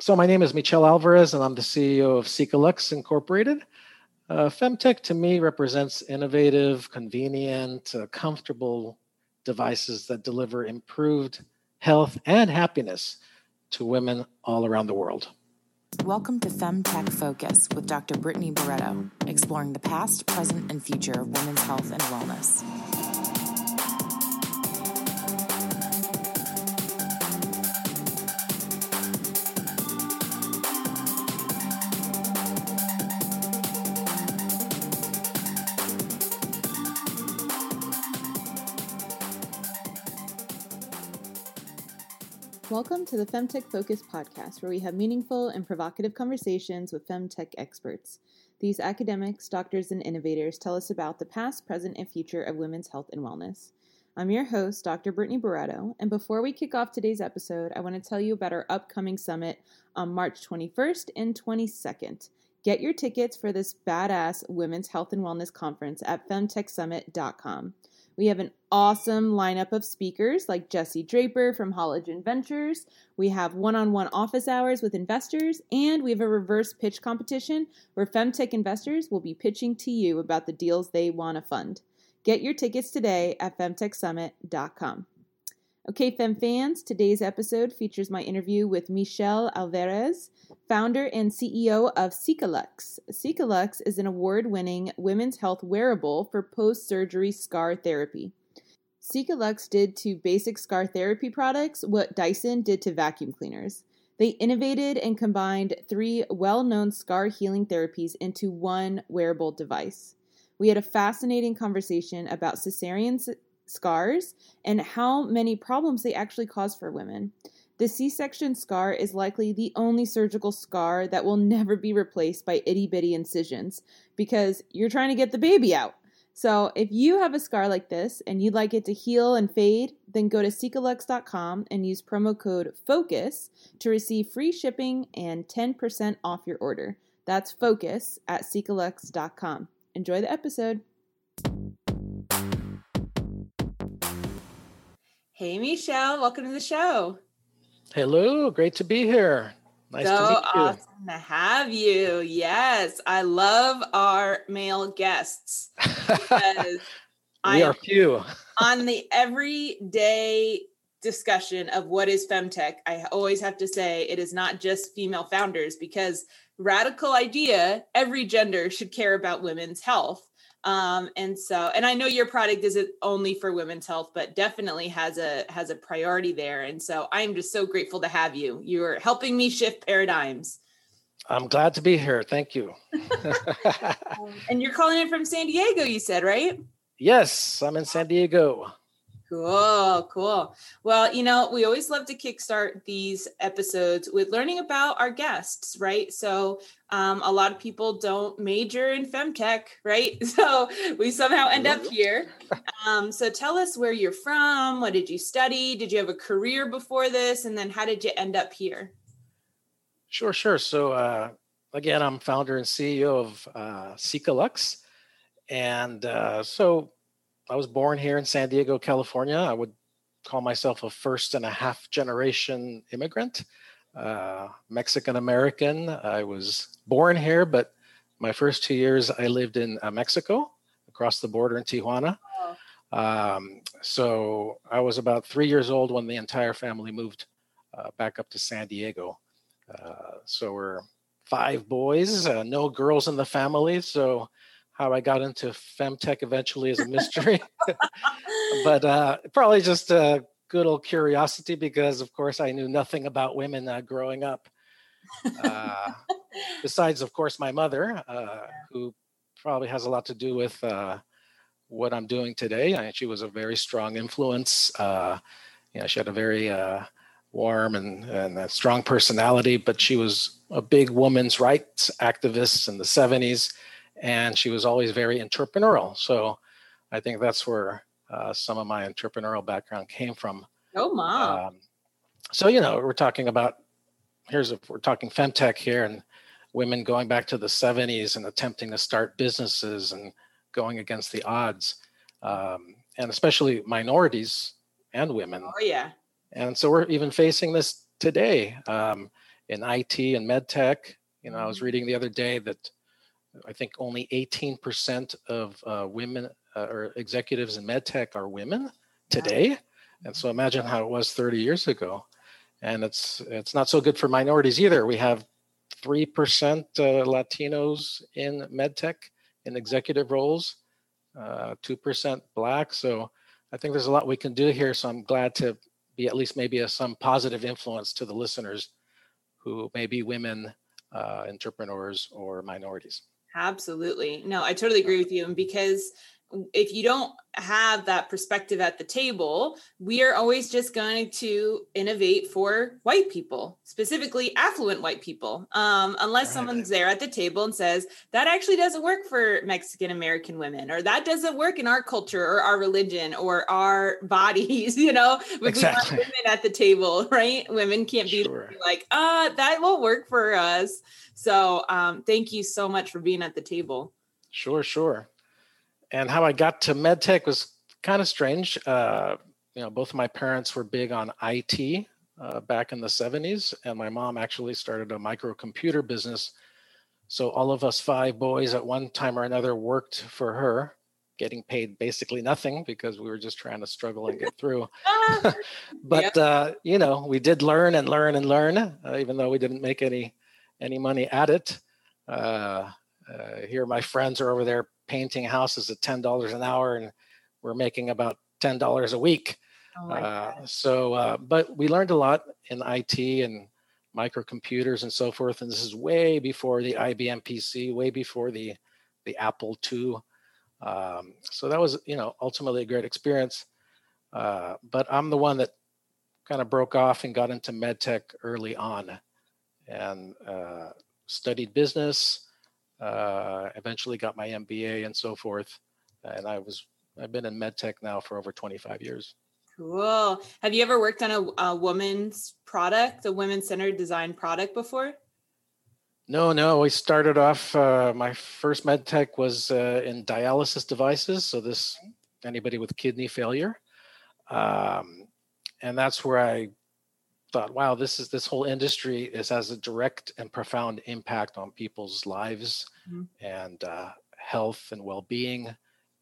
So my name is Michel Alvarez, and I'm the CEO of Cicalux Incorporated. Uh, Femtech to me represents innovative, convenient, uh, comfortable devices that deliver improved health and happiness to women all around the world. Welcome to Femtech Focus with Dr. Brittany Barreto, exploring the past, present, and future of women's health and wellness. Welcome to the Femtech Focus podcast, where we have meaningful and provocative conversations with femtech experts. These academics, doctors, and innovators tell us about the past, present, and future of women's health and wellness. I'm your host, Dr. Brittany Barreto, and before we kick off today's episode, I want to tell you about our upcoming summit on March 21st and 22nd. Get your tickets for this badass women's health and wellness conference at femtechsummit.com. We have an awesome lineup of speakers like Jesse Draper from Halogen Ventures. We have one on one office hours with investors, and we have a reverse pitch competition where Femtech investors will be pitching to you about the deals they want to fund. Get your tickets today at femtechsummit.com. Okay, Fem fans, today's episode features my interview with Michel Alvarez, founder and CEO of Cicalux. Cicalux is an award winning women's health wearable for post surgery scar therapy. Cicalux did to basic scar therapy products what Dyson did to vacuum cleaners. They innovated and combined three well known scar healing therapies into one wearable device. We had a fascinating conversation about cesarean scars and how many problems they actually cause for women. The C section scar is likely the only surgical scar that will never be replaced by itty bitty incisions because you're trying to get the baby out. So, if you have a scar like this and you'd like it to heal and fade, then go to Cicalux.com and use promo code FOCUS to receive free shipping and 10% off your order. That's FOCUS at Cicalux.com. Enjoy the episode. Hey, Michel, welcome to the show. Hello, great to be here. Nice so to meet you. awesome to have you. Yes, I love our male guests because we are few. on the everyday discussion of what is femtech, I always have to say it is not just female founders because radical idea, every gender should care about women's health. Um, and so, and I know your product isn't only for women's health, but definitely has a has a priority there. And so, I am just so grateful to have you. You're helping me shift paradigms. I'm glad to be here. Thank you. um, and you're calling it from San Diego, you said, right? Yes, I'm in San Diego. Cool, cool. Well, you know, we always love to kickstart these episodes with learning about our guests, right? So, um, a lot of people don't major in femtech, right? So, we somehow end up here. Um, so, tell us where you're from. What did you study? Did you have a career before this? And then, how did you end up here? Sure, sure. So, uh, again, I'm founder and CEO of uh, Cicalux. And uh, so, I was born here in San Diego, California. I would call myself a first and a half generation immigrant, uh, Mexican American. I was born here, but my first two years I lived in uh, Mexico, across the border in Tijuana. Oh. Um, so I was about three years old when the entire family moved uh, back up to San Diego. Uh, so we're five boys, uh, no girls in the family. So how I got into femtech eventually is a mystery, but uh, probably just a good old curiosity because, of course, I knew nothing about women uh, growing up. Uh, besides, of course, my mother, uh, who probably has a lot to do with uh, what I'm doing today. I, she was a very strong influence. Uh, you know, she had a very warm and, and a strong personality, but she was a big women's rights activist in the 70s and she was always very entrepreneurial. So I think that's where uh, some of my entrepreneurial background came from. Oh, mom. Um, so you know, we're talking about here's a, we're talking femtech here and women going back to the 70s and attempting to start businesses and going against the odds, um, and especially minorities and women. Oh yeah. And so we're even facing this today. Um, in IT and med tech. You know, I was reading the other day that I think only 18% of uh, women uh, or executives in medtech are women today. And so imagine how it was 30 years ago. And it's it's not so good for minorities either. We have 3% uh, Latinos in medtech in executive roles, uh, 2% black. So I think there's a lot we can do here. So I'm glad to be at least maybe a, some positive influence to the listeners who may be women uh, entrepreneurs or minorities. Absolutely. No, I totally agree with you. And because if you don't have that perspective at the table, we are always just going to innovate for white people, specifically affluent white people. Um, unless right. someone's there at the table and says, that actually doesn't work for Mexican American women, or that doesn't work in our culture or our religion or our bodies, you know, exactly. women at the table, right? Women can't be sure. like, uh, that won't work for us. So um, thank you so much for being at the table. Sure, sure and how I got to medtech was kind of strange. Uh, you know, both of my parents were big on IT uh, back in the 70s, and my mom actually started a microcomputer business. So all of us five boys at one time or another worked for her, getting paid basically nothing because we were just trying to struggle and get through. but uh, you know, we did learn and learn and learn, uh, even though we didn't make any any money at it. Uh, here, my friends are over there painting houses at ten dollars an hour, and we're making about ten dollars a week. Oh uh, so, uh, but we learned a lot in IT and microcomputers and so forth. And this is way before the IBM PC, way before the the Apple II. Um, so that was, you know, ultimately a great experience. Uh, but I'm the one that kind of broke off and got into medtech early on, and uh, studied business uh, eventually got my MBA and so forth. And I was I've been in medtech now for over 25 years. Cool. Have you ever worked on a, a woman's product, a women-centered design product before? No, no. We started off. Uh, my first medtech was uh, in dialysis devices. So this anybody with kidney failure, um, and that's where I thought, wow, this is this whole industry is has a direct and profound impact on people's lives mm-hmm. and uh, health and well-being.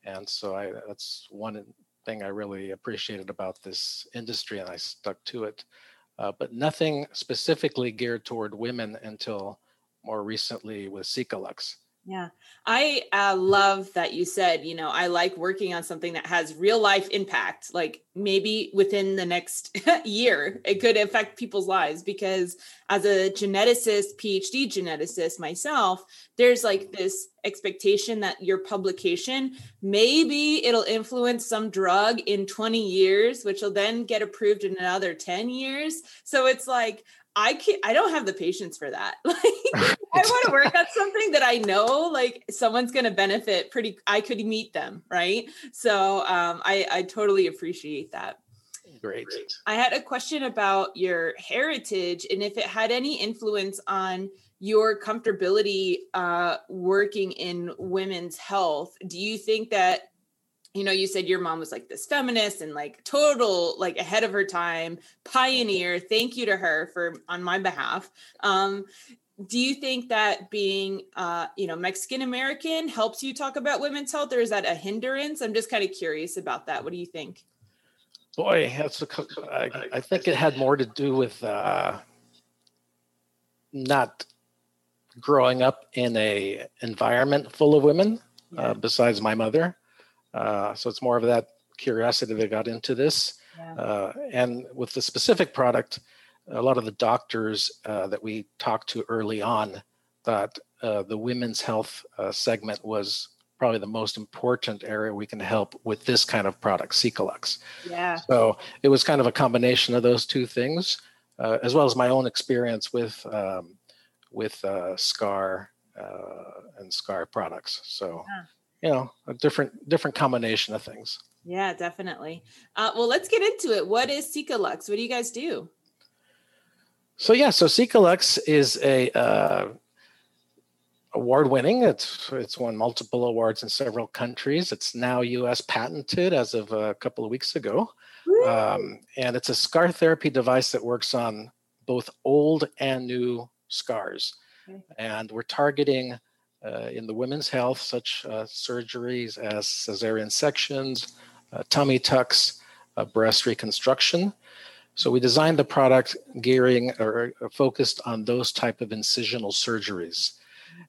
And so I, that's one thing I really appreciated about this industry, and I stuck to it. Uh, but nothing specifically geared toward women until more recently with Cica-Lux. Yeah. I uh, love that you said, you know, I like working on something that has real life impact. Like maybe within the next year, it could affect people's lives because as a geneticist, PhD geneticist myself, there's like this expectation that your publication, maybe it'll influence some drug in 20 years, which will then get approved in another 10 years. So it's like, I can't I don't have the patience for that. Like I want to work on something that I know like someone's gonna benefit pretty I could meet them, right? So um I, I totally appreciate that. Great. I had a question about your heritage and if it had any influence on your comfortability uh, working in women's health. Do you think that you know you said your mom was like this feminist and like total like ahead of her time pioneer thank you to her for on my behalf um do you think that being uh you know mexican american helps you talk about women's health or is that a hindrance i'm just kind of curious about that what do you think boy that's a, I, I think it had more to do with uh not growing up in a environment full of women uh, yeah. uh, besides my mother uh, so it's more of that curiosity that got into this. Yeah. Uh, and with the specific product, a lot of the doctors uh, that we talked to early on thought uh, the women's health uh, segment was probably the most important area we can help with this kind of product, Cica-Lux. Yeah. So it was kind of a combination of those two things, uh, as well as my own experience with um, with Scar and Scar products. So. Yeah you know a different different combination of things yeah definitely uh, well let's get into it what is Cica-Lux what do you guys do so yeah so Cica-Lux is a uh, award winning it's it's won multiple awards in several countries. It's now us patented as of a couple of weeks ago. Um, and it's a scar therapy device that works on both old and new scars. And we're targeting uh, in the women's health such uh, surgeries as cesarean sections, uh, tummy tucks, uh, breast reconstruction. So we designed the product gearing or, focused on those type of incisional surgeries.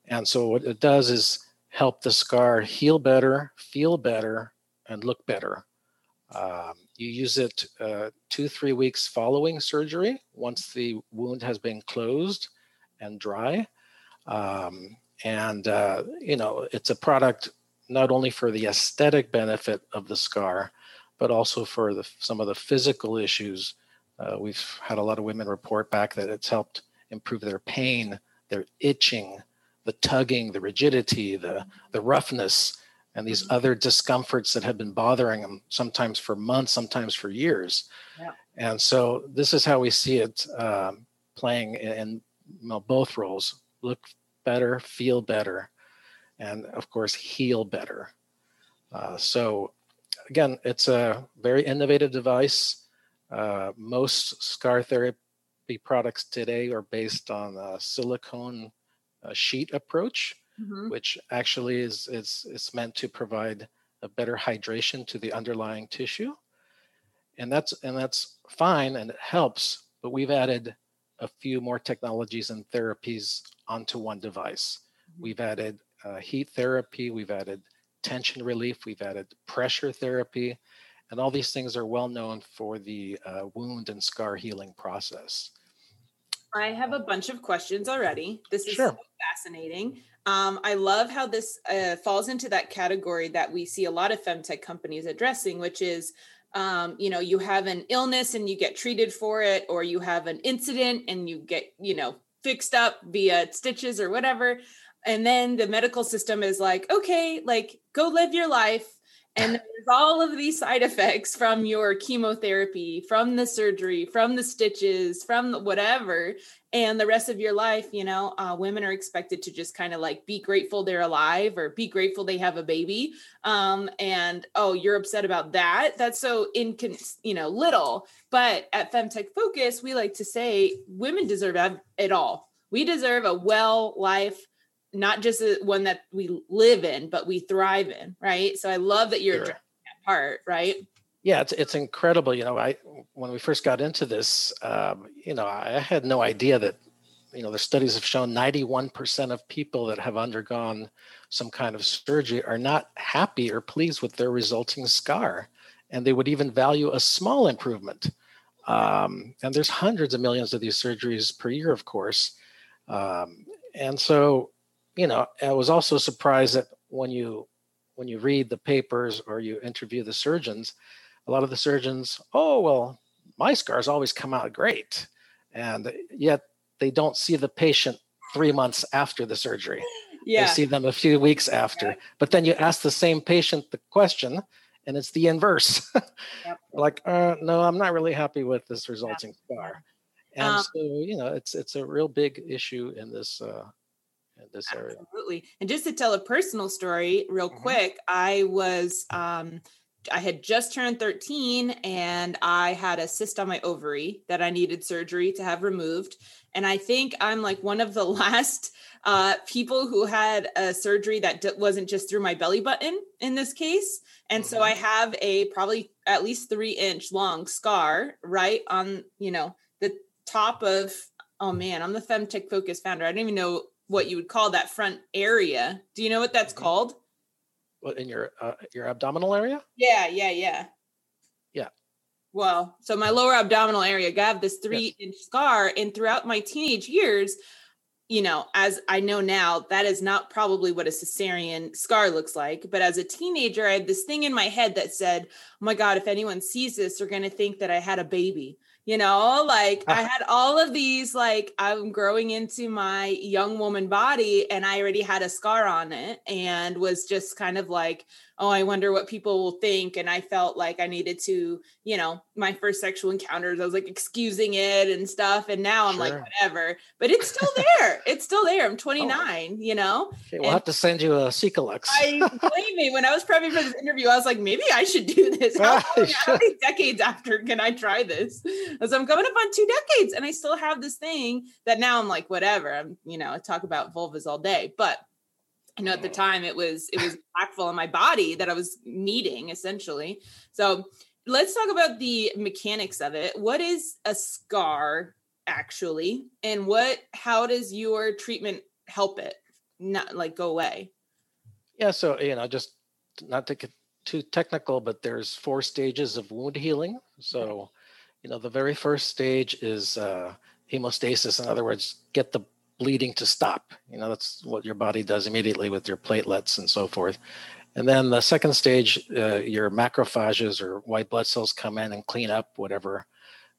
And so what it does is help the scar heal better, feel better, and look better. Um, you use it uh, two, three weeks following surgery once the wound has been closed and dry. Um, and, uh, you know, it's a product not only for the aesthetic benefit of the scar, but also for the, some of the physical issues. Uh, we've had a lot of women report back that it's helped improve their pain, their itching, the tugging, the rigidity, the, the roughness, and these mm-hmm. other discomforts that have been bothering them sometimes for months, sometimes for years. Yeah. And so this is how we see it um, playing in, in both roles look better, feel better, and of course, heal better. Uh, so, again, it's a very innovative device. Uh, most scar therapy products today are based on a silicone a sheet approach, mm-hmm. which actually is, is, is meant to provide a better hydration to the underlying tissue. And that's and that's fine and it helps, but we've added a few more technologies and therapies onto one device. Mm-hmm. We've added uh, heat therapy, we've added tension relief, we've added pressure therapy, and all these things are well known for the uh, wound and scar healing process. I have a bunch of questions already. This is sure. so fascinating. Um, I love how this uh, falls into that category that we see a lot of femtech companies addressing, which is, um, you know, you have an illness and you get treated for it, or you have an incident and you get, you know, fixed up via stitches or whatever. And then the medical system is like, okay, like go live your life and there's all of these side effects from your chemotherapy from the surgery from the stitches from whatever. And the rest of your life you know uh, women are expected to just kind of like be grateful they're alive or be grateful they have a baby. Um, and oh you're upset about that? That's so incon you know little. But at femtech focus we like to say women deserve it all. We deserve a well life not just one that we live in, but we thrive in, right? So I love that you're sure. that part, right? Yeah, it's it's incredible. You know, I when we first got into this, um, you know, I had no idea that, you know, the studies have shown 91% of people that have undergone some kind of surgery are not happy or pleased with their resulting scar, and they would even value a small improvement. Um, and there's hundreds of millions of these surgeries per year, of course. Um, and so you know, I was also surprised that when you when you read the papers or you interview the surgeons, a lot of the surgeons, oh well, my scars always come out great, and yet they don't see the patient three months after the surgery. Yeah. They see them a few weeks after. But then you ask the same patient the question, and it's the inverse. yep. like, uh, no, I'm not really happy with this resulting scar. And um, so, you know, it's it's a real big issue in this uh, this area. Absolutely. And just to tell a personal story real mm-hmm. quick, I was um I had just turned 13 and I had a cyst on my ovary that I needed surgery to have removed. And I think I'm like one of the last uh, people who had a surgery that d- wasn't just through my belly button in this case. And so I mm-hmm. have a probably at least three inch long scar right on, you know, the top of, oh man, I'm the Femtech Focus founder. I don't even know what you would call that front area. Do you know what that's mm-hmm. called? What in your uh, your abdominal area? Yeah, yeah, yeah. Yeah. Well, so my lower abdominal area, I have this three yes. inch scar, and throughout my teenage years, you know, as I know now, that is not probably what a cesarean scar looks like. But as a teenager, I had this thing in my head that said, "Oh my God, if anyone sees this, they're going to think that I had a baby." You know like i uh-huh. had all of these like i'm growing into my young woman body and i already had a scar on it and was just kind of like oh, I wonder what people will think. And I felt like I needed to, you know, my first sexual encounters, I was like excusing it and stuff. And now I'm sure. like, whatever. But it's still there. it's still there. I'm 29, oh. you know? Okay, we'll and have to send you a Cicalux. I believe me, when I was prepping for this interview, I was like, maybe I should do this. How, how many decades after can I try this? Because I'm coming up on two decades and I still have this thing that now I'm like, whatever. I'm, you know, I talk about vulvas all day. But you know at the time it was it was impactful on my body that i was needing essentially. So let's talk about the mechanics of it. What is a scar actually? And what how does your treatment help it not like go away? Yeah so you know just not to get too technical but there's four stages of wound healing. So you know the very first stage is uh hemostasis. In other words get the bleeding to stop. You know, that's what your body does immediately with your platelets and so forth. And then the second stage, uh, your macrophages or white blood cells come in and clean up whatever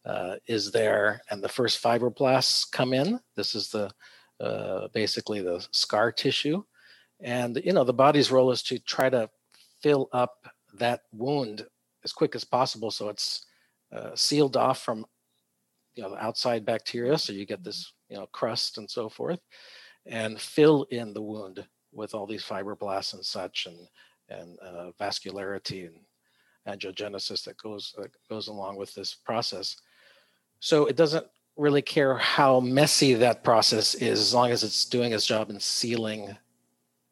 uh, is there, and the first fibroblasts come in. This is the uh, basically the scar tissue, and you know the body's role is to try to fill up that wound as quick as possible, so it's uh, sealed off from you know outside bacteria, so you get this you know, crust and so forth, and fill in the wound with all these fibroblasts and such, and and uh, vascularity and angiogenesis that goes that goes along with this process. So it doesn't really care how messy that process is, as long as it's doing its job in sealing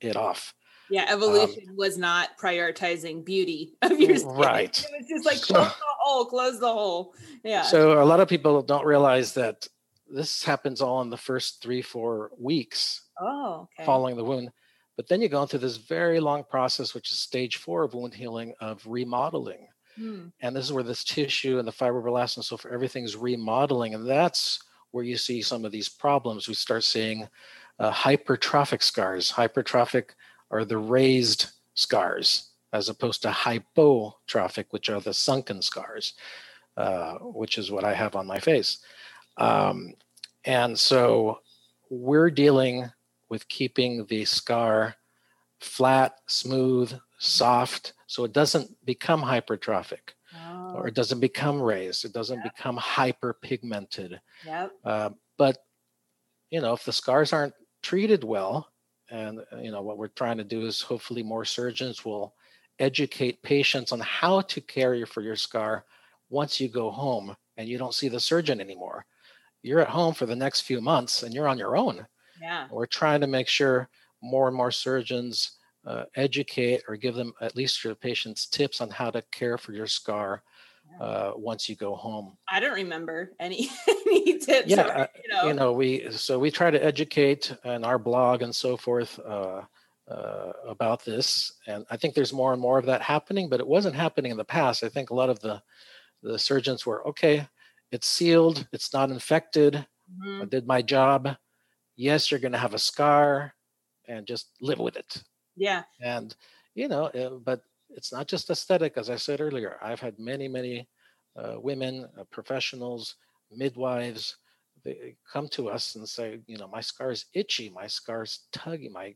it off. Yeah, evolution um, was not prioritizing beauty of your skin. Right. It was just like close the hole, close the hole. Yeah. So a lot of people don't realize that this happens all in the first three, four weeks oh, okay. following the wound. But then you go into this very long process, which is stage four of wound healing of remodeling. Hmm. And this is where this tissue and the fibroblasts and so forth, everything's remodeling. And that's where you see some of these problems. We start seeing uh, hypertrophic scars. Hypertrophic are the raised scars, as opposed to hypotrophic, which are the sunken scars, uh, which is what I have on my face. Um, and so we're dealing with keeping the scar flat, smooth, soft, so it doesn't become hypertrophic oh. or it doesn't become raised. It doesn't yep. become hyperpigmented. Yep. Uh, but you know, if the scars aren't treated well, and uh, you know what we're trying to do is hopefully more surgeons will educate patients on how to care for your scar once you go home and you don't see the surgeon anymore you're at home for the next few months and you're on your own. Yeah. We're trying to make sure more and more surgeons uh, educate or give them at least your patients tips on how to care for your scar uh, once you go home. I don't remember any any tips. Yeah, or, you, know. you know, we so we try to educate in our blog and so forth uh, uh, about this, and I think there's more and more of that happening. But it wasn't happening in the past. I think a lot of the the surgeons were okay it's sealed, it's not infected. Mm-hmm. I did my job. Yes, you're going to have a scar and just live with it. Yeah. And, you know, uh, but it's not just aesthetic, as I said earlier. I've had many, many uh, women, uh, professionals, midwives, they come to us and say, you know, my scar is itchy, my scar's tuggy, my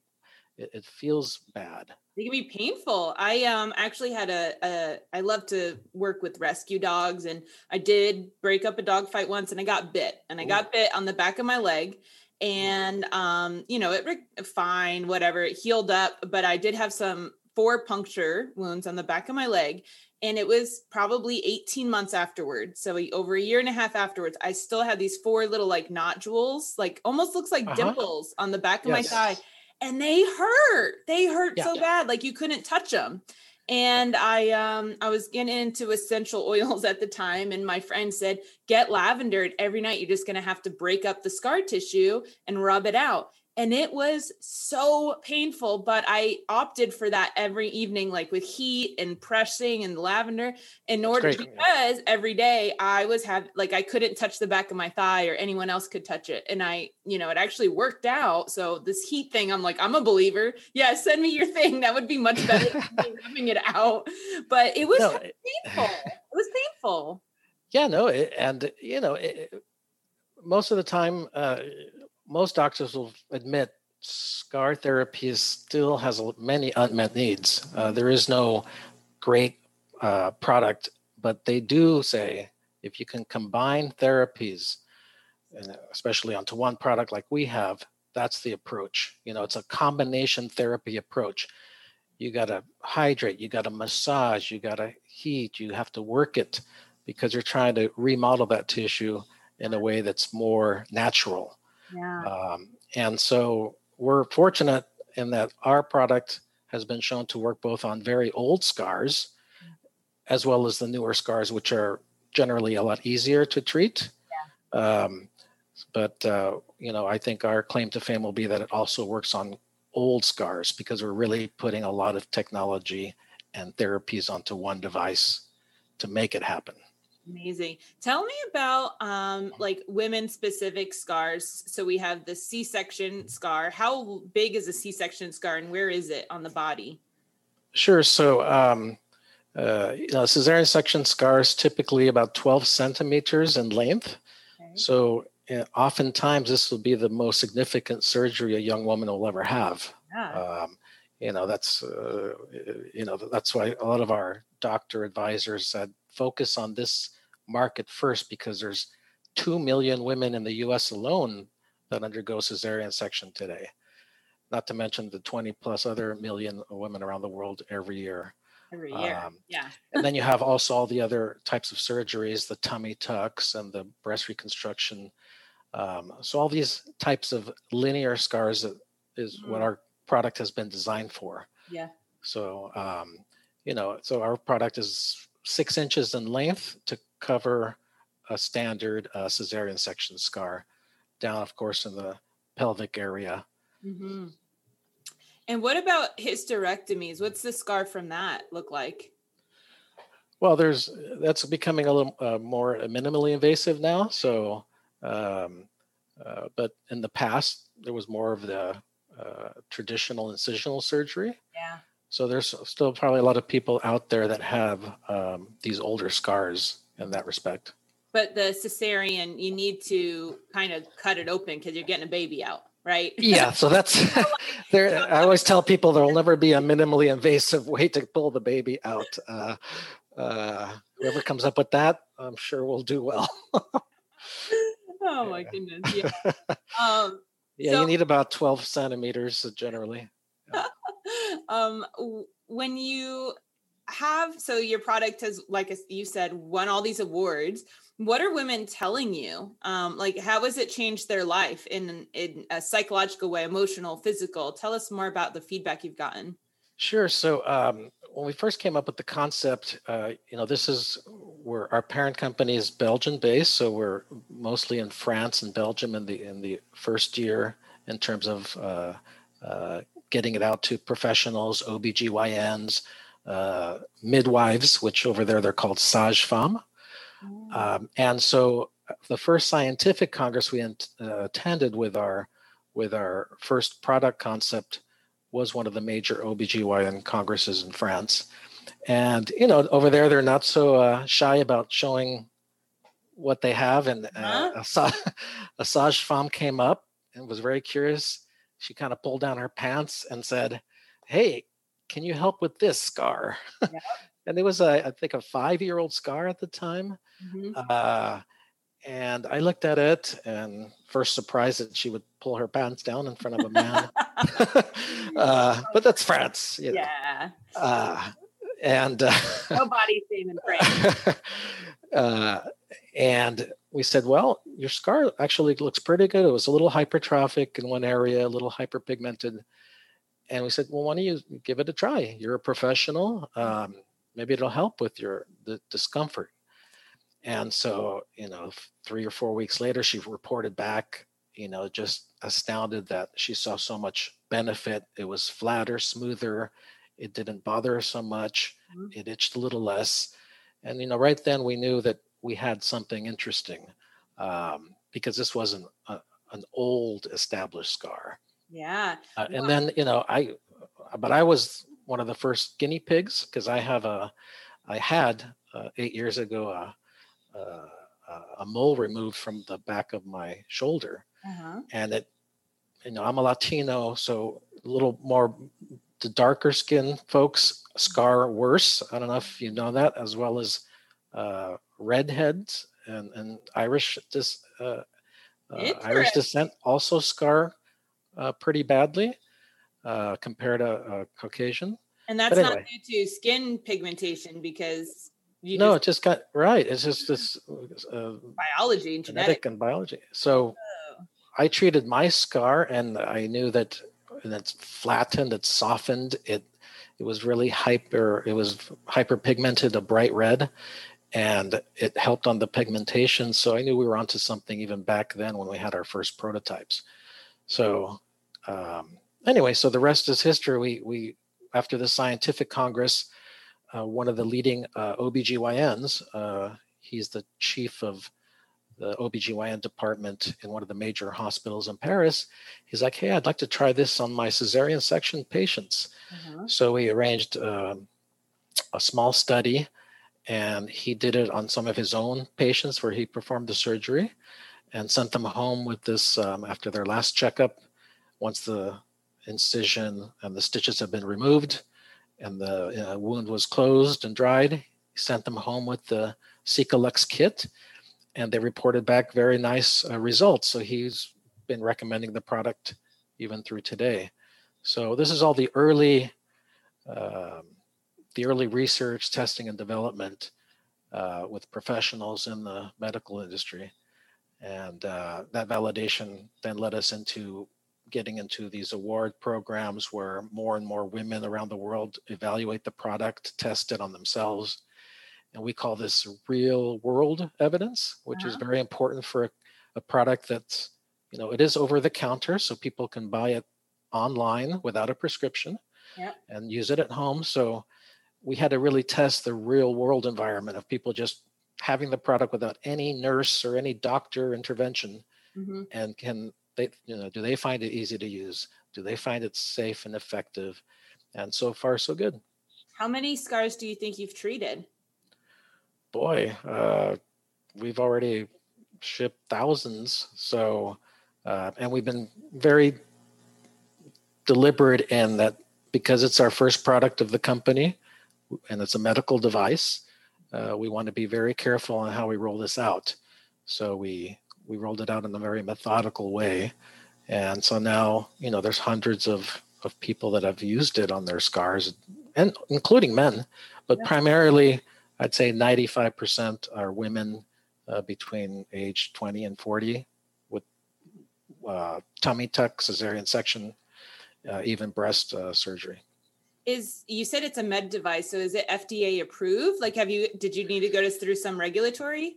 it, it feels bad it can be painful i um actually had a, a i love to work with rescue dogs and i did break up a dog fight once and i got bit and i Ooh. got bit on the back of my leg and um you know it fine whatever it healed up but i did have some four puncture wounds on the back of my leg and it was probably 18 months afterwards so over a year and a half afterwards i still had these four little like nodules like almost looks like uh-huh. dimples on the back of yes. my thigh and they hurt. They hurt yeah, so bad, like you couldn't touch them. And I um I was getting into essential oils at the time, and my friend said, get lavender every night. You're just gonna have to break up the scar tissue and rub it out and it was so painful but i opted for that every evening like with heat and pressing and lavender in order because every day i was have like i couldn't touch the back of my thigh or anyone else could touch it and i you know it actually worked out. So this heat thing i'm like i'm a believer. Yeah send me your thing. That would be much better than rubbing it out. But it was no, painful. It was painful. Yeah no it, and you know it, most of the time uh most doctors will admit scar therapy still has many unmet needs. Uh, there is no great uh, product, but they do say if you can combine therapies, and especially onto one product like we have, that's the approach. You know, it's a combination therapy approach. You got to hydrate, you got to massage, you got to heat, you have to work it because you're trying to remodel that tissue in a way that's more natural. Yeah. Um, and so we're fortunate in that our product has been shown to work both on very old scars as well as the newer scars, which are generally a lot easier to treat. Yeah. Um, but uh, you know, I think our claim to fame will be that it also works on old scars because we're really putting a lot of technology and therapies onto one device to make it happen. Amazing. Tell me about um, like women specific scars. So we have the C section scar. How big is a C section scar and where is it on the body? Sure. So, um, uh, you know, cesarean section scars typically about 12 centimeters in length. Okay. So, uh, oftentimes this will be the most significant surgery a young woman will ever have. Yeah. Um, you know, that's uh, you know that's why a lot of our doctor advisors said focus on this market first because there's 2 million women in the US alone that undergo cesarean section today. Not to mention the 20 plus other million women around the world every year. Every year. Um, yeah. and then you have also all the other types of surgeries, the tummy tucks and the breast reconstruction. Um, so all these types of linear scars is mm. what our product has been designed for. Yeah. So, um, you know, so our product is six inches in length to cover a standard uh, cesarean section scar down, of course, in the pelvic area. Mm-hmm. And what about hysterectomies? What's the scar from that look like? Well, there's that's becoming a little uh, more minimally invasive now. So, um, uh, but in the past, there was more of the uh, traditional incisional surgery. Yeah. So there's still probably a lot of people out there that have um, these older scars in that respect. But the cesarean, you need to kind of cut it open because you're getting a baby out, right? Yeah. So that's there. I always tell people there will never be a minimally invasive way to pull the baby out. Uh, uh, whoever comes up with that, I'm sure will do well. oh my goodness. Yeah. Um, yeah, so, you need about 12 centimeters generally. Yeah. um, when you have so your product has like you said won all these awards. What are women telling you? Um like how has it changed their life in in a psychological way emotional physical? Tell us more about the feedback you've gotten. Sure. So um when we first came up with the concept uh you know this is where our parent company is belgian based so we're mostly in france and belgium in the in the first year in terms of uh, uh getting it out to professionals obgyns uh, midwives, which over there they're called sage femme. Mm. Um, and so uh, the first scientific congress we uh, attended with our with our first product concept was one of the major OBGYN congresses in France. And you know, over there they're not so uh, shy about showing what they have. And uh, uh-huh. a, a sage femme came up and was very curious. She kind of pulled down her pants and said, "Hey, can you help with this scar? Yep. and it was a, I think a five year old scar at the time. Mm-hmm. Uh, and I looked at it and first surprised that she would pull her pants down in front of a man. uh, but that's France. You know. Yeah. Uh, and uh, no body shame in France. uh, and we said, well, your scar actually looks pretty good. It was a little hypertrophic in one area, a little hyperpigmented and we said, well, why don't you give it a try? You're a professional. Um, maybe it'll help with your the discomfort. And so, you know, three or four weeks later, she reported back, you know, just astounded that she saw so much benefit. It was flatter, smoother. It didn't bother her so much. Mm-hmm. It itched a little less. And, you know, right then we knew that we had something interesting um, because this wasn't a, an old established scar. Yeah. Uh, and then, you know, I, but I was one of the first guinea pigs because I have a, I had uh, eight years ago a, a, a, mole removed from the back of my shoulder, uh-huh. and it you know, I'm a Latino, so a little more the darker skin folks scar worse. I don't know if you know that, as well as uh, redheads and, and Irish dis, uh, uh, Irish descent also scar uh, pretty badly uh, compared to Caucasian. And that's anyway. not due to skin pigmentation because you no, just, it just got right. It's just this uh, biology and genetic and biology. So oh. I treated my scar, and I knew that it's flattened, it's softened, it it was really hyper. It was hyper pigmented, a bright red, and it helped on the pigmentation. So I knew we were onto something even back then when we had our first prototypes. So um, anyway, so the rest is history. We we after the scientific congress, uh, one of the leading uh, OBGYNs, uh, he's the chief of the OBGYN department in one of the major hospitals in Paris. He's like, hey, I'd like to try this on my cesarean section patients. Uh-huh. So we arranged um, a small study and he did it on some of his own patients where he performed the surgery and sent them home with this um, after their last checkup once the incision and the stitches have been removed and the uh, wound was closed and dried he sent them home with the Cica kit and they reported back very nice uh, results so he's been recommending the product even through today so this is all the early um, the early research, testing, and development uh, with professionals in the medical industry. And uh, that validation then led us into getting into these award programs where more and more women around the world evaluate the product, test it on themselves. And we call this real world evidence, which uh-huh. is very important for a, a product that's, you know, it is over the counter, so people can buy it online without a prescription yep. and use it at home. So we had to really test the real world environment of people just having the product without any nurse or any doctor intervention mm-hmm. and can they you know do they find it easy to use do they find it safe and effective and so far so good how many scars do you think you've treated boy uh, we've already shipped thousands so uh, and we've been very deliberate in that because it's our first product of the company and it's a medical device. Uh, we want to be very careful on how we roll this out. So we we rolled it out in a very methodical way, and so now you know there's hundreds of of people that have used it on their scars, and including men, but yeah. primarily I'd say 95% are women uh, between age 20 and 40 with uh, tummy tuck, cesarean section, uh, even breast uh, surgery. Is you said it's a med device so is it fda approved? Like have you did you need to go to, through some regulatory?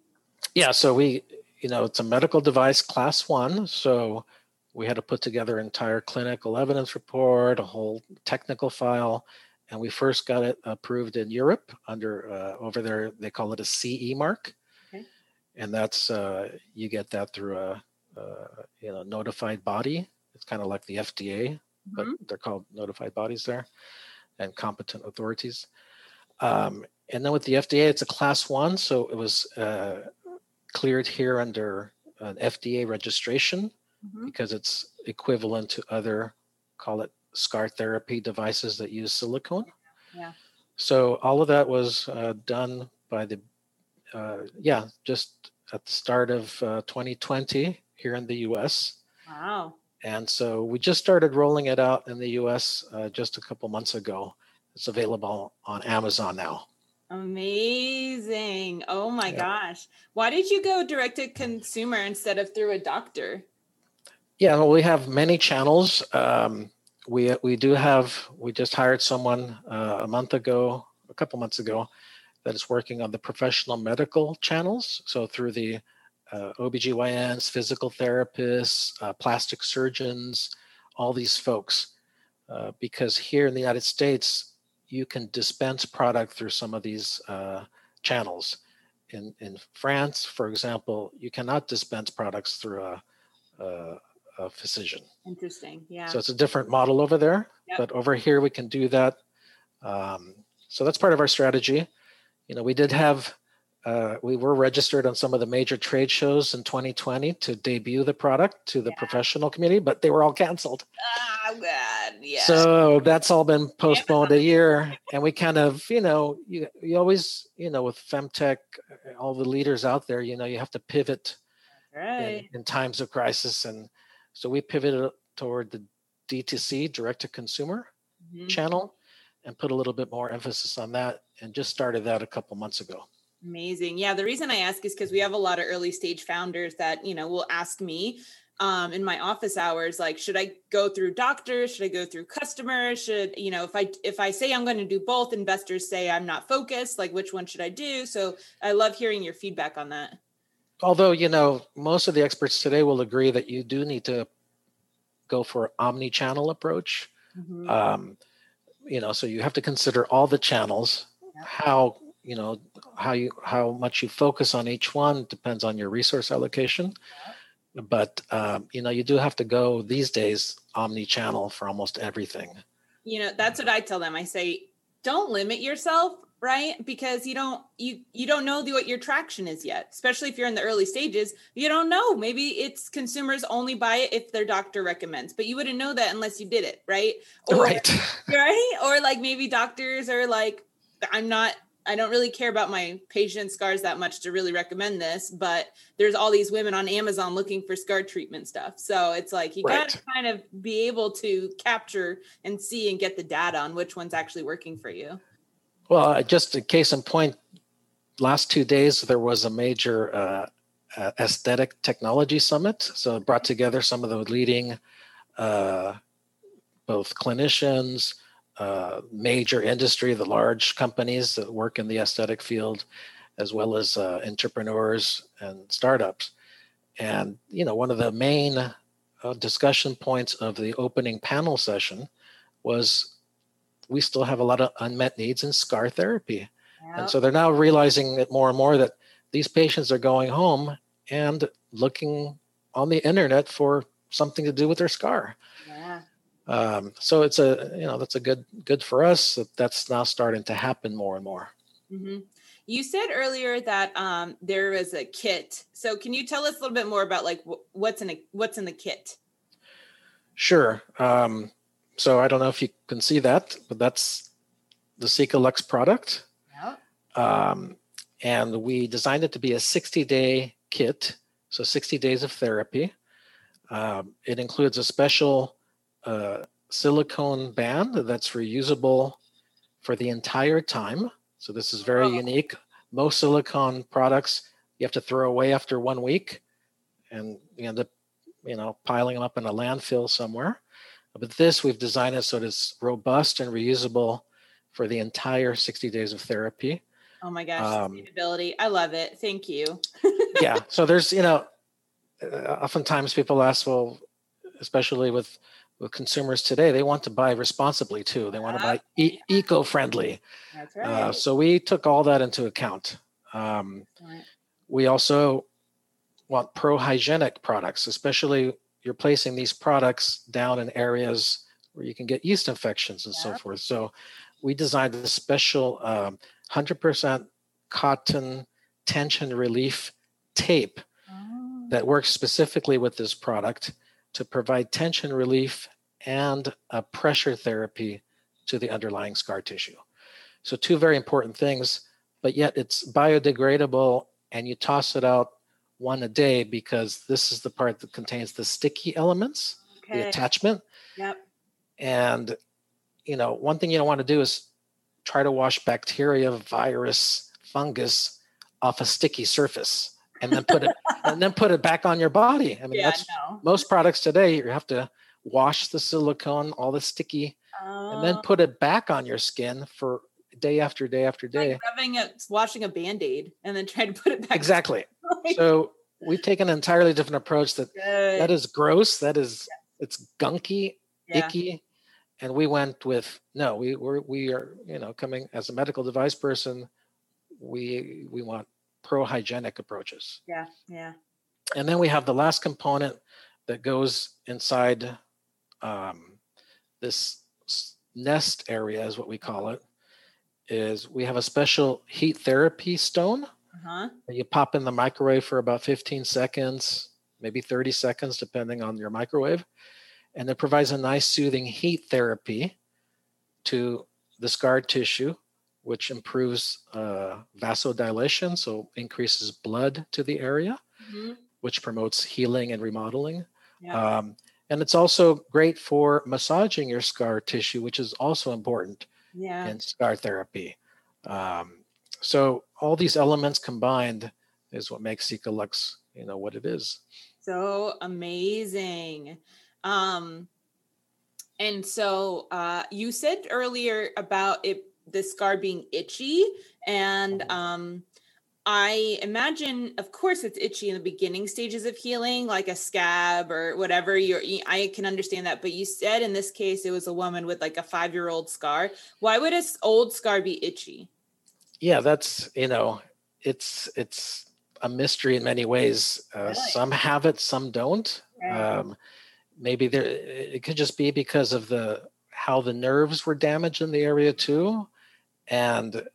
Yeah so we you know it's a medical device class one so we had to put together an entire clinical evidence report a whole technical file and we first got it approved in europe under uh, over there they call it a ce mark okay. and that's uh, you get that through a, a you know notified body it's kind of like the fda mm-hmm. but they're called notified bodies there and competent authorities. Um, and then with the FDA, it's a class one, so it was uh, cleared here under an FDA registration mm-hmm. because it's equivalent to other, call it scar therapy devices that use silicone. Yeah. So all of that was uh, done by the, uh, yeah, just at the start of uh, 2020 here in the US. Wow. And so we just started rolling it out in the US uh, just a couple months ago. It's available on Amazon now. Amazing. Oh my yeah. gosh. Why did you go direct to consumer instead of through a doctor? Yeah, well, we have many channels. Um, we we do have we just hired someone uh, a month ago, a couple months ago, that is working on the professional medical channels. So through the uh, OBGYNs, physical therapists, uh, plastic surgeons, all these folks. Uh, because here in the United States, you can dispense product through some of these uh, channels. In, in France, for example, you cannot dispense products through a, a, a physician. Interesting. Yeah. So it's a different model over there, yep. but over here we can do that. Um, so that's part of our strategy. You know, we did have uh, we were registered on some of the major trade shows in 2020 to debut the product to the yeah. professional community, but they were all canceled. Oh, God. Yeah. So that's all been postponed yeah. a year. And we kind of, you know, you, you always, you know, with Femtech, all the leaders out there, you know, you have to pivot right. in, in times of crisis. And so we pivoted toward the DTC, direct to consumer mm-hmm. channel, and put a little bit more emphasis on that and just started that a couple months ago. Amazing. Yeah, the reason I ask is because we have a lot of early stage founders that, you know, will ask me um, in my office hours, like, should I go through doctors? Should I go through customers? Should, you know, if I if I say I'm going to do both, investors say I'm not focused, like which one should I do? So I love hearing your feedback on that. Although, you know, most of the experts today will agree that you do need to go for omni-channel approach. Mm-hmm. Um, you know, so you have to consider all the channels, how you know how you how much you focus on each one depends on your resource allocation. But um, you know you do have to go these days omni-channel for almost everything. You know that's what i tell them. I say don't limit yourself right? Because you don't you you don't know what your traction is yet especially if you're in the early stages. You don't know. Maybe it's consumers only buy it if their doctor recommends but you wouldn't know that unless you did it right? Or, right. right? Or like maybe doctors are like i'm not I don't really care about my patient scars that much to really recommend this, but there's all these women on Amazon looking for scar treatment stuff. So it's like you right. got to kind of be able to capture and see and get the data on which one's actually working for you. Well, just a case in point, last two days there was a major uh, uh, aesthetic technology summit. So it brought together some of the leading uh, both clinicians, uh, major industry, the large companies that work in the aesthetic field, as well as uh, entrepreneurs and startups. And you know, one of the main uh, discussion points of the opening panel session was we still have a lot of unmet needs in scar therapy, yep. and so they're now realizing that more and more that these patients are going home and looking on the internet for something to do with their scar. Um, so it's a you know that's a good good for us. That that's now starting to happen more and more. Mm-hmm. You said earlier that um, there is a kit. So can you tell us a little bit more about like what's in a what's in the kit? Sure. Um, so I don't know if you can see that, but that's the Cicalux product. Yep. Um, and we designed it to be a 60 day kit, so 60 days of therapy. Um, it includes a special a silicone band that's reusable for the entire time. So this is very oh. unique. Most silicone products you have to throw away after one week, and you end up, you know, piling them up in a landfill somewhere. But this we've designed it so it's robust and reusable for the entire 60 days of therapy. Oh my gosh, um, sustainability! I love it. Thank you. yeah. So there's, you know, uh, oftentimes people ask, well, especially with with consumers today, they want to buy responsibly too. They want to buy e- eco-friendly. That's uh, right. Uh, so we took all that into account. Um, right. We also want pro-hygienic products, especially you're placing these products down in areas where you can get yeast infections and so forth. So we designed a special um, 100% cotton tension relief tape oh. that works specifically with this product to provide tension relief and a pressure therapy to the underlying scar tissue. So, two very important things, but yet it's biodegradable and you toss it out one a day because this is the part that contains the sticky elements, okay. the attachment. Yep. And, you know, one thing you don't want to do is try to wash bacteria, virus, fungus off a sticky surface and then put it and then put it back on your body. I mean, yeah, that's no. most products today. You have to wash the silicone, all the sticky, uh, and then oh. put it back on your skin for day after day after day. Like rubbing it, washing a band-aid, and then trying to put it back. Exactly. so we've taken an entirely different approach. That Good. that is gross. That is yeah. it's gunky, yeah. icky, and we went with no. We we're, we are you know coming as a medical device person. We we want pro hygienic approaches. Yeah, yeah. And then we have the last component that goes inside um, this nest area, is what we call it. Is we have a special heat therapy stone Uh-huh. You pop in the microwave for about 15 seconds, maybe 30 seconds, depending on your microwave. And it provides a nice soothing heat therapy to the scarred tissue, which improves uh, vasodilation, so increases blood to the area, mm-hmm. which promotes healing and remodeling. Yeah. Um, and it's also great for massaging your scar tissue, which is also important yeah. in scar therapy. Um, so all these elements combined is what makes Cica you know, what it is. So amazing. Um, and so uh, you said earlier about it, the scar being itchy, and mm-hmm. um, I imagine, of course, it's itchy in the beginning stages of healing, like a scab or whatever. You're, I can understand that, but you said in this case it was a woman with like a five-year-old scar. Why would a old scar be itchy? Yeah, that's you know, it's it's a mystery in many ways. Uh, really? Some have it, some don't. Um, maybe there, it could just be because of the how the nerves were damaged in the area too, and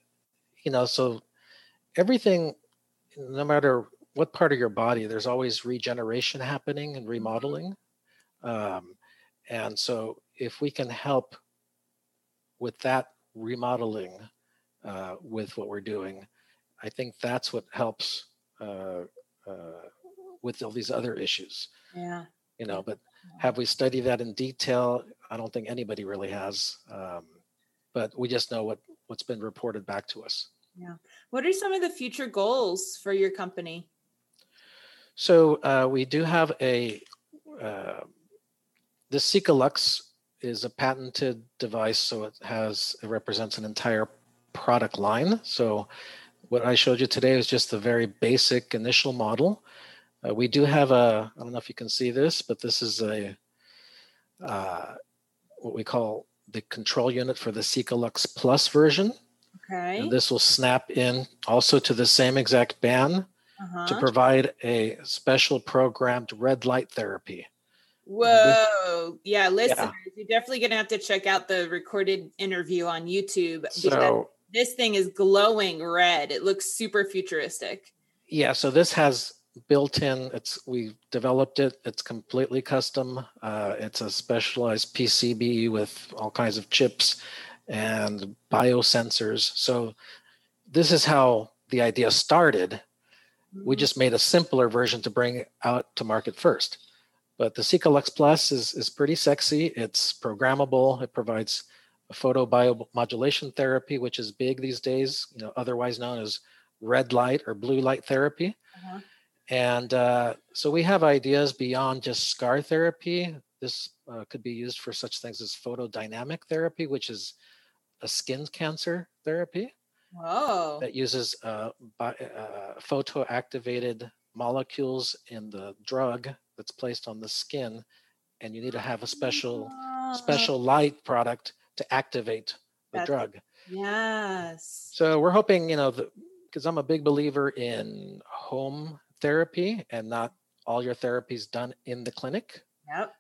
you know, so everything, no matter what part of your body, there's always regeneration happening and mm-hmm. remodeling. Um, and so, if we can help with that remodeling uh, with what we're doing, I think that's what helps uh, uh, with all these other issues. Yeah. You know, but have we studied that in detail? I don't think anybody really has. Um, but we just know what what's been reported back to us. Yeah. What are some of the future goals for your company? So uh, we do have a uh, the Cicalux is a patented device, so it has it represents an entire product line. So what I showed you today is just the very basic initial model. Uh, we do have a I don't know if you can see this, but this is a uh, what we call the control unit for the Cicalux Plus version. Okay. And this will snap in also to the same exact band uh-huh. to provide a special programmed red light therapy. Whoa. Yeah, listeners, yeah. you're definitely going to have to check out the recorded interview on YouTube so, this thing is glowing red. It looks super futuristic. Yeah, so this has built in it's we developed it it's completely custom uh, it's a specialized pcb with all kinds of chips and biosensors. So this is how the idea started. We mm-hmm. just made a simpler version to bring out to market first. But the Cicalux Plus is, is pretty sexy. It's programmable. It provides a photobiomodulation therapy, which is big these days, you know, otherwise known as red light or blue light therapy. Uh-huh. And uh, so we have ideas beyond just scar therapy. This uh, could be used for such things as photodynamic therapy, which is a skin cancer therapy Whoa. that uses uh, bi- uh, photo activated molecules in the drug that's placed on the skin and you need to have a special special light product to activate the that's, drug. Yes. So we're hoping you know because i'm a big believer in home therapy and not all your therapies done in the clinic. Yep.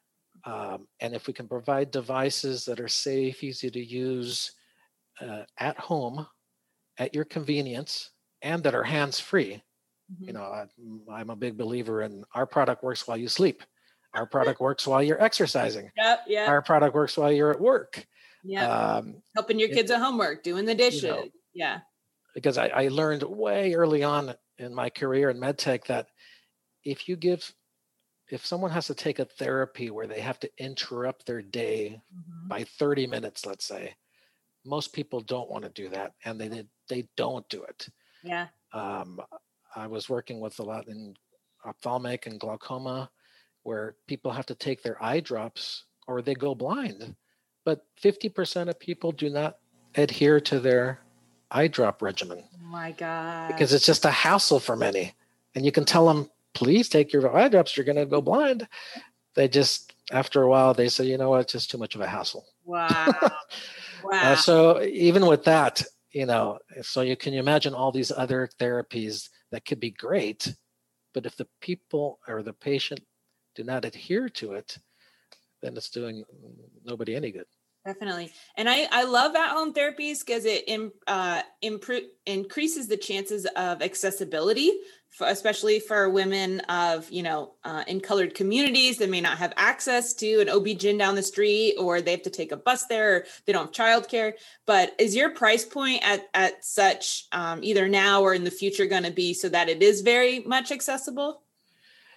Um, and if we can provide devices that are safe easy to use uh, at home at your convenience and that are hands free. Mm-hmm. You know, I, I'm a big believer in our product works while you sleep. Our product works while you're exercising. Yep, yeah. Our product works while you're at work. Yeah. Um, Helping your kids it, at homework, doing the dishes. You know, yeah. Because I, I learned way early on in my career in medtech that if you give if someone has to take a therapy where they have to interrupt their day mm-hmm. by 30 minutes let's say most people don't want to do that and they they don't do it. Yeah. Um, i was working with a lot in ophthalmic and glaucoma where people have to take their eye drops or they go blind but 50% of people do not adhere to their eye drop regimen. Oh my god because it's just a hassle for many and you can tell them please take your eye drops you're going to go blind. They just after a while they say you know what? It's just too much of a hassle. Wow wow. Uh, so even with that, you know, so you can imagine all these other therapies that could be great, but if the people or the patient do not adhere to it, then it's doing nobody any good. Definitely. And I, I love at home therapies because it Im, uh, improve, increases the chances of accessibility, especially for women of, you know, uh, in colored communities that may not have access to an OB-GYN down the street or they have to take a bus there or they don't have childcare. But is your price point at, at such um, either now or in the future going to be so that it is very much accessible?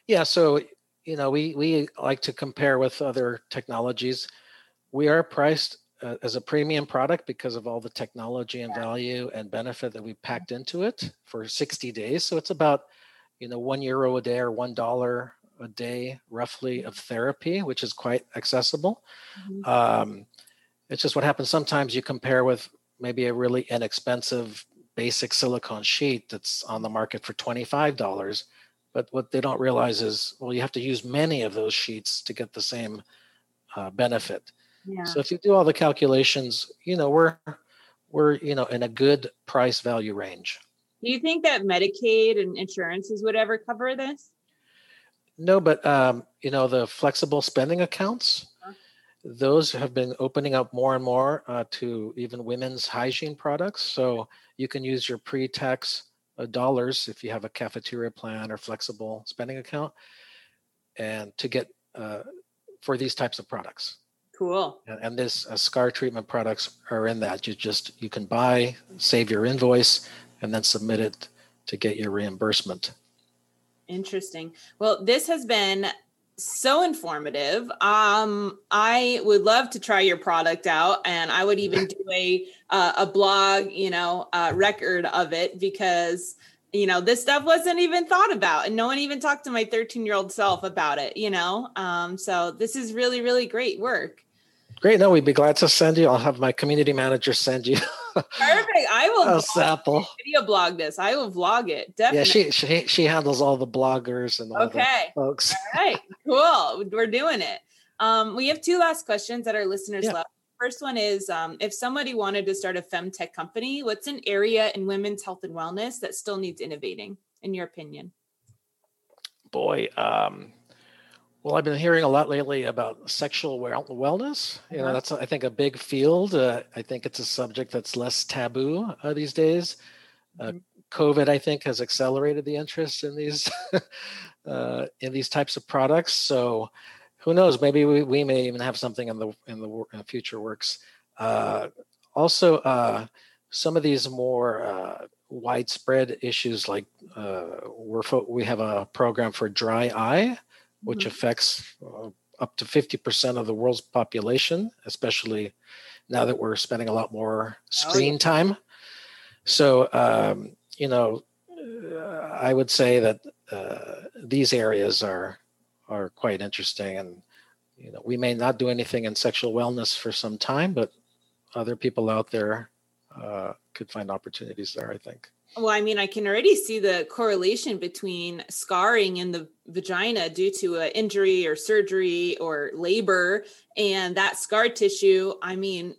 Yeah. So, you know, we, we like to compare with other technologies we are priced uh, as a premium product because of all the technology and value and benefit that we packed into it for 60 days. So it's about, you know, one euro a day or one dollar a day roughly of therapy, which is quite accessible. Mm-hmm. Um, it's just what happens sometimes you compare with maybe a really inexpensive basic silicone sheet that's on the market for $25. But what they don't realize is, well, you have to use many of those sheets to get the same uh, benefit. So if you do all the calculations, you know, we're we're, you know, in a good price value range. Do you think that Medicaid and insurances would ever cover this? No, but um, you know, the flexible spending accounts, uh-huh. those have been opening up more and more uh, to even women's hygiene products. So you can use your pre-tax uh, dollars if you have a cafeteria plan or flexible spending account, and to get uh, for these types of products. Cool. And, this uh, scar treatment products are in that. You just you can buy, save your invoice, and then submit it to get your reimbursement. Interesting. Well, this has been so informative. Um, I would love to try your product out, and I would even do a uh, a blog, you know, uh, record of it because you know this stuff wasn't even thought about, and no one even talked to my 13 year old self about it. You know, um, so this is really really great work. Great. No, we'd be glad to send you. I'll have my community manager send you. Perfect. I will a sample. Video blog this. I will vlog it. Definitely. Yeah, she she she handles all the bloggers and all okay. the folks. All right. Cool. We're doing it. Um, we have two last questions that our listeners yeah. love. First one is um, if somebody wanted to start a femtech company, what's an area in women's health and wellness that still needs innovating, in your opinion? Boy, um, well, I've been hearing a lot lately about sexual wellness. You know, uh-huh. that's I think a big field. Uh, I think it's a subject that's less taboo uh, these days. Uh, mm-hmm. COVID, I think, has accelerated the interest in these uh, in these types of products. So, who knows? Maybe we, we may even have something in the in the, in future works. Uh, also, uh, some of these more widespread issues, like we're fo- we have a program for dry eye which mm-hmm. affects uh, up to 50% of the world's population, especially now that we're spending a lot more screen oh, time. So, um, you know, uh, I would say that uh, these areas are are quite interesting, and you know, we may not do anything in sexual wellness for some time, but other people out there uh, could find opportunities there. I think. Well, I mean, I can already see the correlation between scarring in the vagina due to an injury or surgery or labor and that scar tissue. I mean,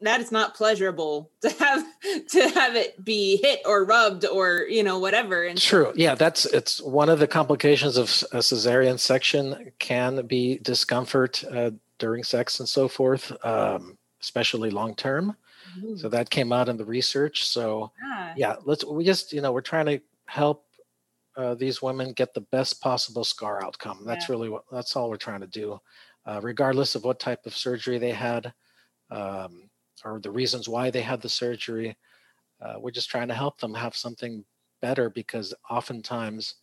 that is not pleasurable to have to have it be hit or rubbed or you know whatever. And true. Yeah that's it's one of the complications of a cesarean section can be discomfort uh, during sex and so forth um, especially long term so that came out in the research. So yeah, yeah let's we just you know we're trying to help uh, these women get the best possible scar outcome. That's yeah. really what that's all we're trying to do, uh, regardless of what type of surgery they had um, or the reasons why they had the surgery. Uh, we're just trying to help them have something better because oftentimes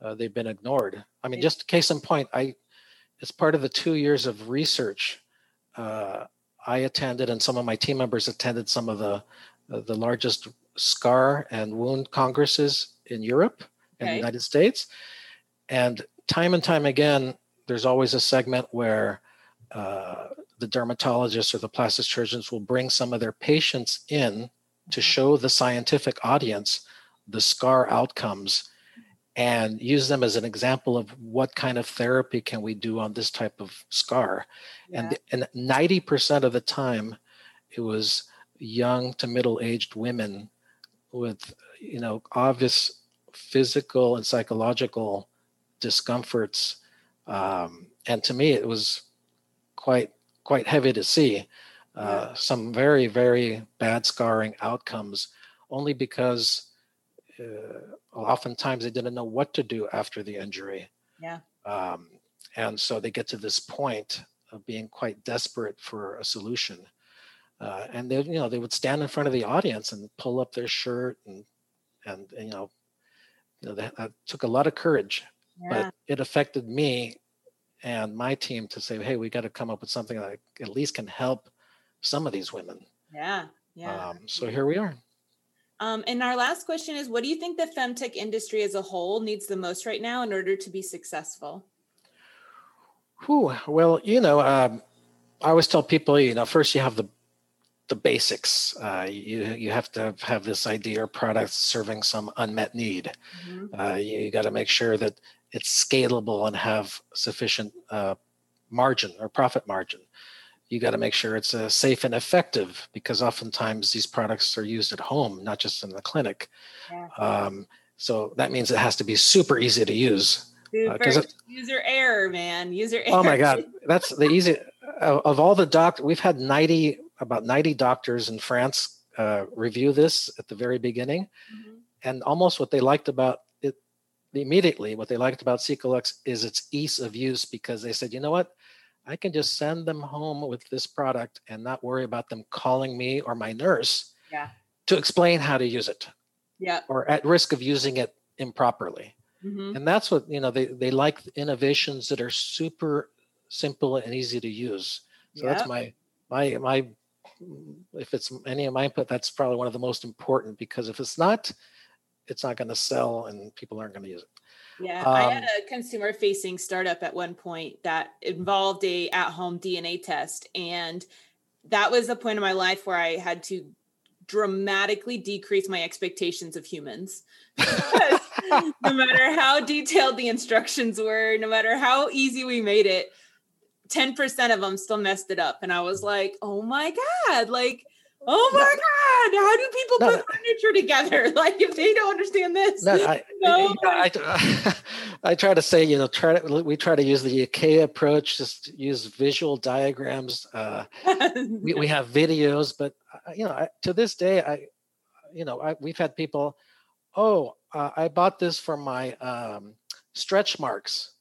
uh, they've been ignored. I mean, just case in point, I as part of the two years of research uh, I attended, and some of my team members attended some of the uh, the largest scar and wound congresses in Europe and okay. the United States. And time and time again, there's always a segment where uh, the dermatologists or the plastic surgeons will bring some of their patients in to mm-hmm. show the scientific audience the scar outcomes and use them as an example of what kind of therapy can we do on this type of scar yeah. and and 90% of the time it was young to middle-aged women with you know obvious physical and psychological discomforts um, and to me it was quite quite heavy to see uh, some very, very bad scarring outcomes only because uh, oftentimes they didn't know what to do after the injury. Yeah. Um, and so they get to this point of being quite desperate for a solution. Uh, and they, you know, they would stand in front of the audience and pull up their shirt and, and, and you know, you know, that, that took a lot of courage, yeah. but it affected me and my team to say, hey, we got to come up with something that at least can help some of these women. Yeah. Yeah. Um, so here we are. Um, and our last question is what do you think the femtech industry as a whole needs the most right now in order to be successful? Whew, well, you know, um, I always tell people, you know, first you have the the basics. Uh, you you have to have this idea or product serving some unmet need. Mm-hmm. Uh, you, you got to make sure that it's scalable and have sufficient uh, margin or profit margin. You got to make sure it's uh, safe and effective because oftentimes these products are used at home, not just in the clinic. Yeah. Um, so that means it has to be super easy to use. Super uh, user error, man. User error. Oh my God, that's the easy of all the doc. We've had ninety about ninety doctors in France uh, review this at the very beginning, mm-hmm. and almost what they liked about it immediately what they liked about Cicalux is its ease of use because they said, you know what, I can just send them home with this product and not worry about them calling me or my nurse yeah. to explain how to use it. Yeah. Or at risk of using it improperly. Mm-hmm. And that's what, you know, they, they like innovations that are super simple and easy to use. So that's my my my if it's any of my input, that's probably one of the most important because if it's not, it's not going to sell and people aren't going to use it. Yeah, um, I had um, a consumer facing startup at one point that involved a at home DNA test and that was a point in my life where I had to dramatically decrease my expectations of humans. no matter how detailed the instructions were, no matter how easy we made it, 10% of them still messed it up. And I was like, oh my God, like Oh my God! How do people no, put furniture together? Like if they don't understand this. No, I, no. I, I, I, try to say, you know, try to, we try to use the IKEA approach, just use visual diagrams. Uh, we, we have videos, but uh, you know, I, to this day, I, you know, I, we've had people, oh, uh, I bought this for my um, stretch marks,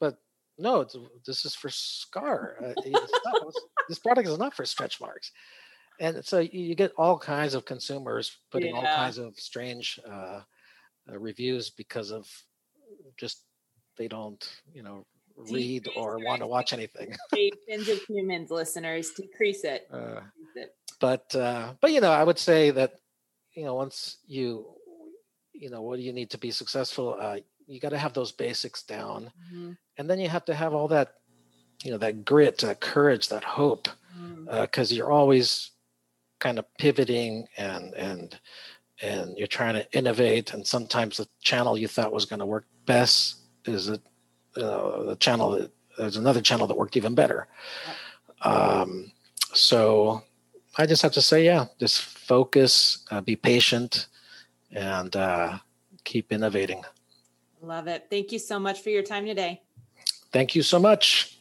but no, this is for scar. Uh, not, this product is not for stretch marks and so you get all kinds of consumers putting yeah. all kinds of strange uh, uh, reviews because of just they don't you know read decrease or want to watch anything expectations of humans listeners decrease it, uh, decrease it. but uh, but you know i would say that you know once you you know what do you need to be successful uh, you got to have those basics down mm-hmm. and then you have to have all that you know that grit that courage that hope because mm. uh, you're always kind of pivoting and and and you're trying to innovate and sometimes the channel you thought was going to work best is a uh, the channel that there's another channel that worked even better. Um, so i just have to say yeah just focus uh, be patient and uh, keep innovating. Love it. Thank you so much for your time today. Thank you so much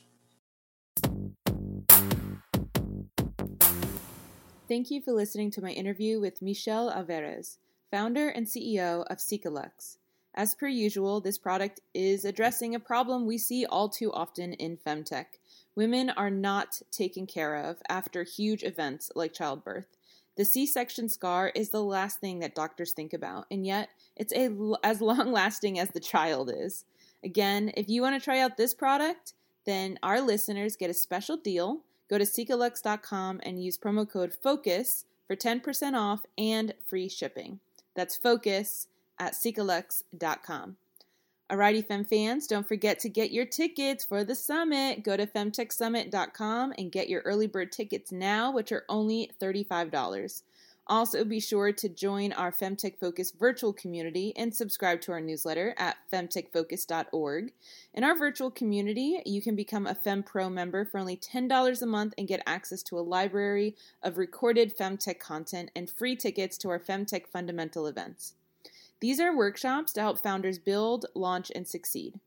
Thank you for listening to my interview with Michel Alvarez, founder and CEO of Cicalux. As per usual, this product is addressing a problem we see all too often in femtech. Women are not taken care of after huge events like childbirth. The C section scar is the last thing that doctors think about, and yet it's a, as long lasting as the child is. Again, if you want to try out this product, then our listeners get a special deal Go to Cicalux.com and use promo code FOCUS for 10% off and free shipping. That's FOCUS at Cicalux.com. Alrighty, Fem fans, don't forget to get your tickets for the summit. Go to femtechsummit.com and get your early bird tickets now, which are only $35. Also, be sure to join our Femtech Focus virtual community and subscribe to our newsletter at femtechfocus.org. In our virtual community, you can become a FemPro member for only $10 a month and get access to a library of recorded Femtech content and free tickets to our Femtech fundamental events. These are workshops to help founders build, launch, and succeed.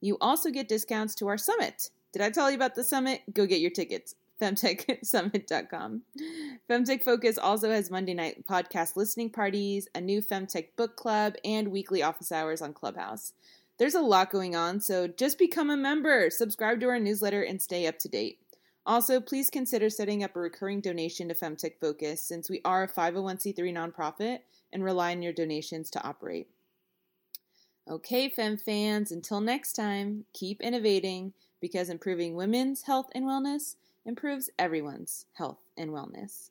You also get discounts to our summit. Did I tell you about the summit? Go get your tickets. femtechsummit.com. Femtech Focus also has Monday night podcast listening parties, a new Femtech book club, and weekly office hours on Clubhouse. There's a lot going on, so just become a member, subscribe to our newsletter, and stay up to date. Also, please consider setting up a recurring donation to Femtech Focus since we are a 501c3 nonprofit and rely on your donations to operate. Okay, Fem fans, until next time, keep innovating because improving women's health and wellness improves everyone's health and wellness.